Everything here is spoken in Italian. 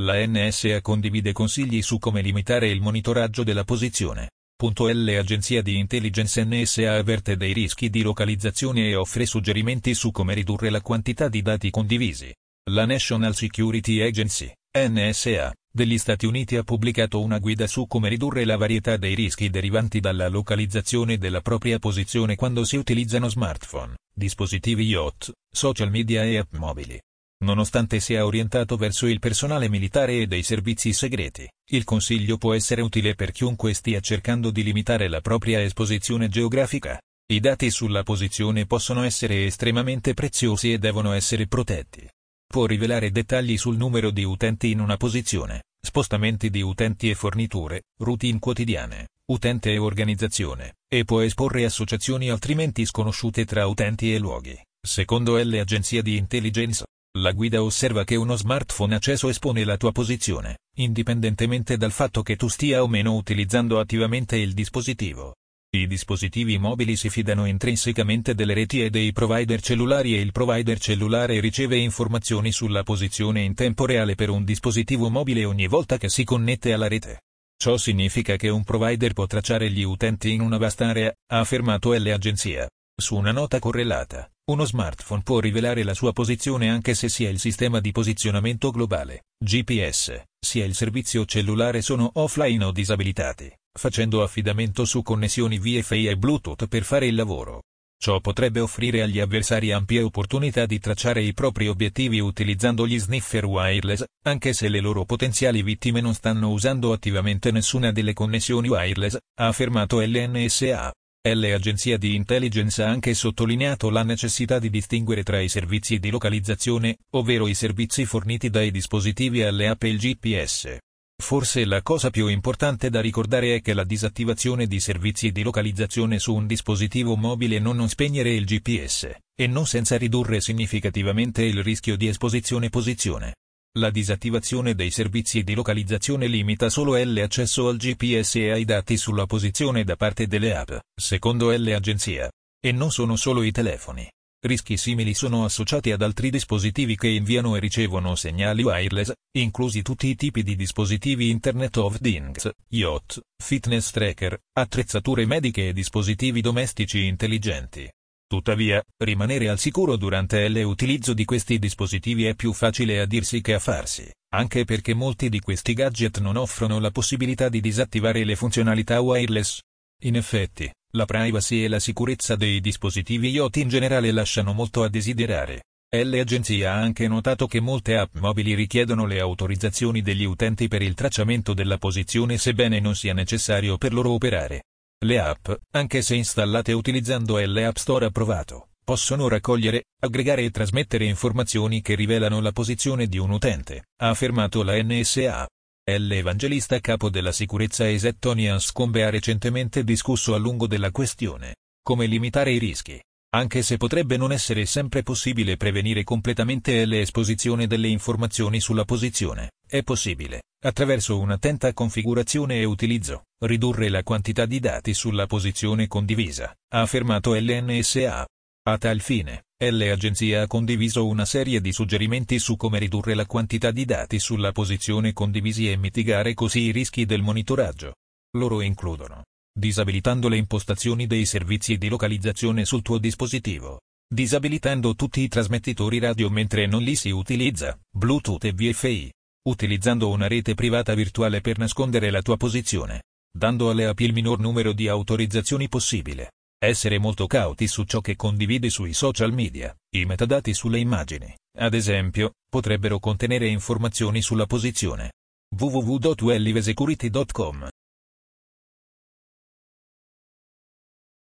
La NSA condivide consigli su come limitare il monitoraggio della posizione. L Agenzia di Intelligence NSA avverte dei rischi di localizzazione e offre suggerimenti su come ridurre la quantità di dati condivisi. La National Security Agency, NSA, degli Stati Uniti ha pubblicato una guida su come ridurre la varietà dei rischi derivanti dalla localizzazione della propria posizione quando si utilizzano smartphone, dispositivi IoT, social media e app mobili. Nonostante sia orientato verso il personale militare e dei servizi segreti, il consiglio può essere utile per chiunque stia cercando di limitare la propria esposizione geografica. I dati sulla posizione possono essere estremamente preziosi e devono essere protetti. Può rivelare dettagli sul numero di utenti in una posizione, spostamenti di utenti e forniture, routine quotidiane, utente e organizzazione, e può esporre associazioni altrimenti sconosciute tra utenti e luoghi. Secondo L agenzia di intelligence, la guida osserva che uno smartphone acceso espone la tua posizione, indipendentemente dal fatto che tu stia o meno utilizzando attivamente il dispositivo. I dispositivi mobili si fidano intrinsecamente delle reti e dei provider cellulari e il provider cellulare riceve informazioni sulla posizione in tempo reale per un dispositivo mobile ogni volta che si connette alla rete. Ciò significa che un provider può tracciare gli utenti in una vasta area, ha affermato L agenzia. Su una nota correlata, uno smartphone può rivelare la sua posizione anche se sia il sistema di posizionamento globale, GPS, sia il servizio cellulare sono offline o disabilitati, facendo affidamento su connessioni Wi-Fi e Bluetooth per fare il lavoro. Ciò potrebbe offrire agli avversari ampie opportunità di tracciare i propri obiettivi utilizzando gli sniffer wireless, anche se le loro potenziali vittime non stanno usando attivamente nessuna delle connessioni wireless, ha affermato LNSA. L'agenzia di intelligence ha anche sottolineato la necessità di distinguere tra i servizi di localizzazione, ovvero i servizi forniti dai dispositivi alle app e il GPS. Forse la cosa più importante da ricordare è che la disattivazione di servizi di localizzazione su un dispositivo mobile non non spegnere il GPS, e non senza ridurre significativamente il rischio di esposizione posizione. La disattivazione dei servizi di localizzazione limita solo l'accesso al GPS e ai dati sulla posizione da parte delle app, secondo l'agenzia. E non sono solo i telefoni. Rischi simili sono associati ad altri dispositivi che inviano e ricevono segnali wireless, inclusi tutti i tipi di dispositivi Internet of Things, yacht, fitness tracker, attrezzature mediche e dispositivi domestici intelligenti. Tuttavia, rimanere al sicuro durante l'utilizzo di questi dispositivi è più facile a dirsi che a farsi, anche perché molti di questi gadget non offrono la possibilità di disattivare le funzionalità wireless. In effetti, la privacy e la sicurezza dei dispositivi IoT in generale lasciano molto a desiderare. L'agenzia ha anche notato che molte app mobili richiedono le autorizzazioni degli utenti per il tracciamento della posizione sebbene non sia necessario per loro operare. Le app, anche se installate utilizzando l'App Store approvato, possono raccogliere, aggregare e trasmettere informazioni che rivelano la posizione di un utente, ha affermato la NSA. L'evangelista capo della sicurezza Esetonian Scombe ha recentemente discusso a lungo della questione. Come limitare i rischi? Anche se potrebbe non essere sempre possibile prevenire completamente l'esposizione delle informazioni sulla posizione, è possibile, attraverso un'attenta configurazione e utilizzo, ridurre la quantità di dati sulla posizione condivisa, ha affermato l'NSA. A tal fine, l'agenzia ha condiviso una serie di suggerimenti su come ridurre la quantità di dati sulla posizione condivisi e mitigare così i rischi del monitoraggio. Loro includono disabilitando le impostazioni dei servizi di localizzazione sul tuo dispositivo, disabilitando tutti i trasmettitori radio mentre non li si utilizza, Bluetooth e Wi-Fi, utilizzando una rete privata virtuale per nascondere la tua posizione, dando alle app il minor numero di autorizzazioni possibile, essere molto cauti su ciò che condividi sui social media, i metadati sulle immagini, ad esempio, potrebbero contenere informazioni sulla posizione. www.wellivesecurity.com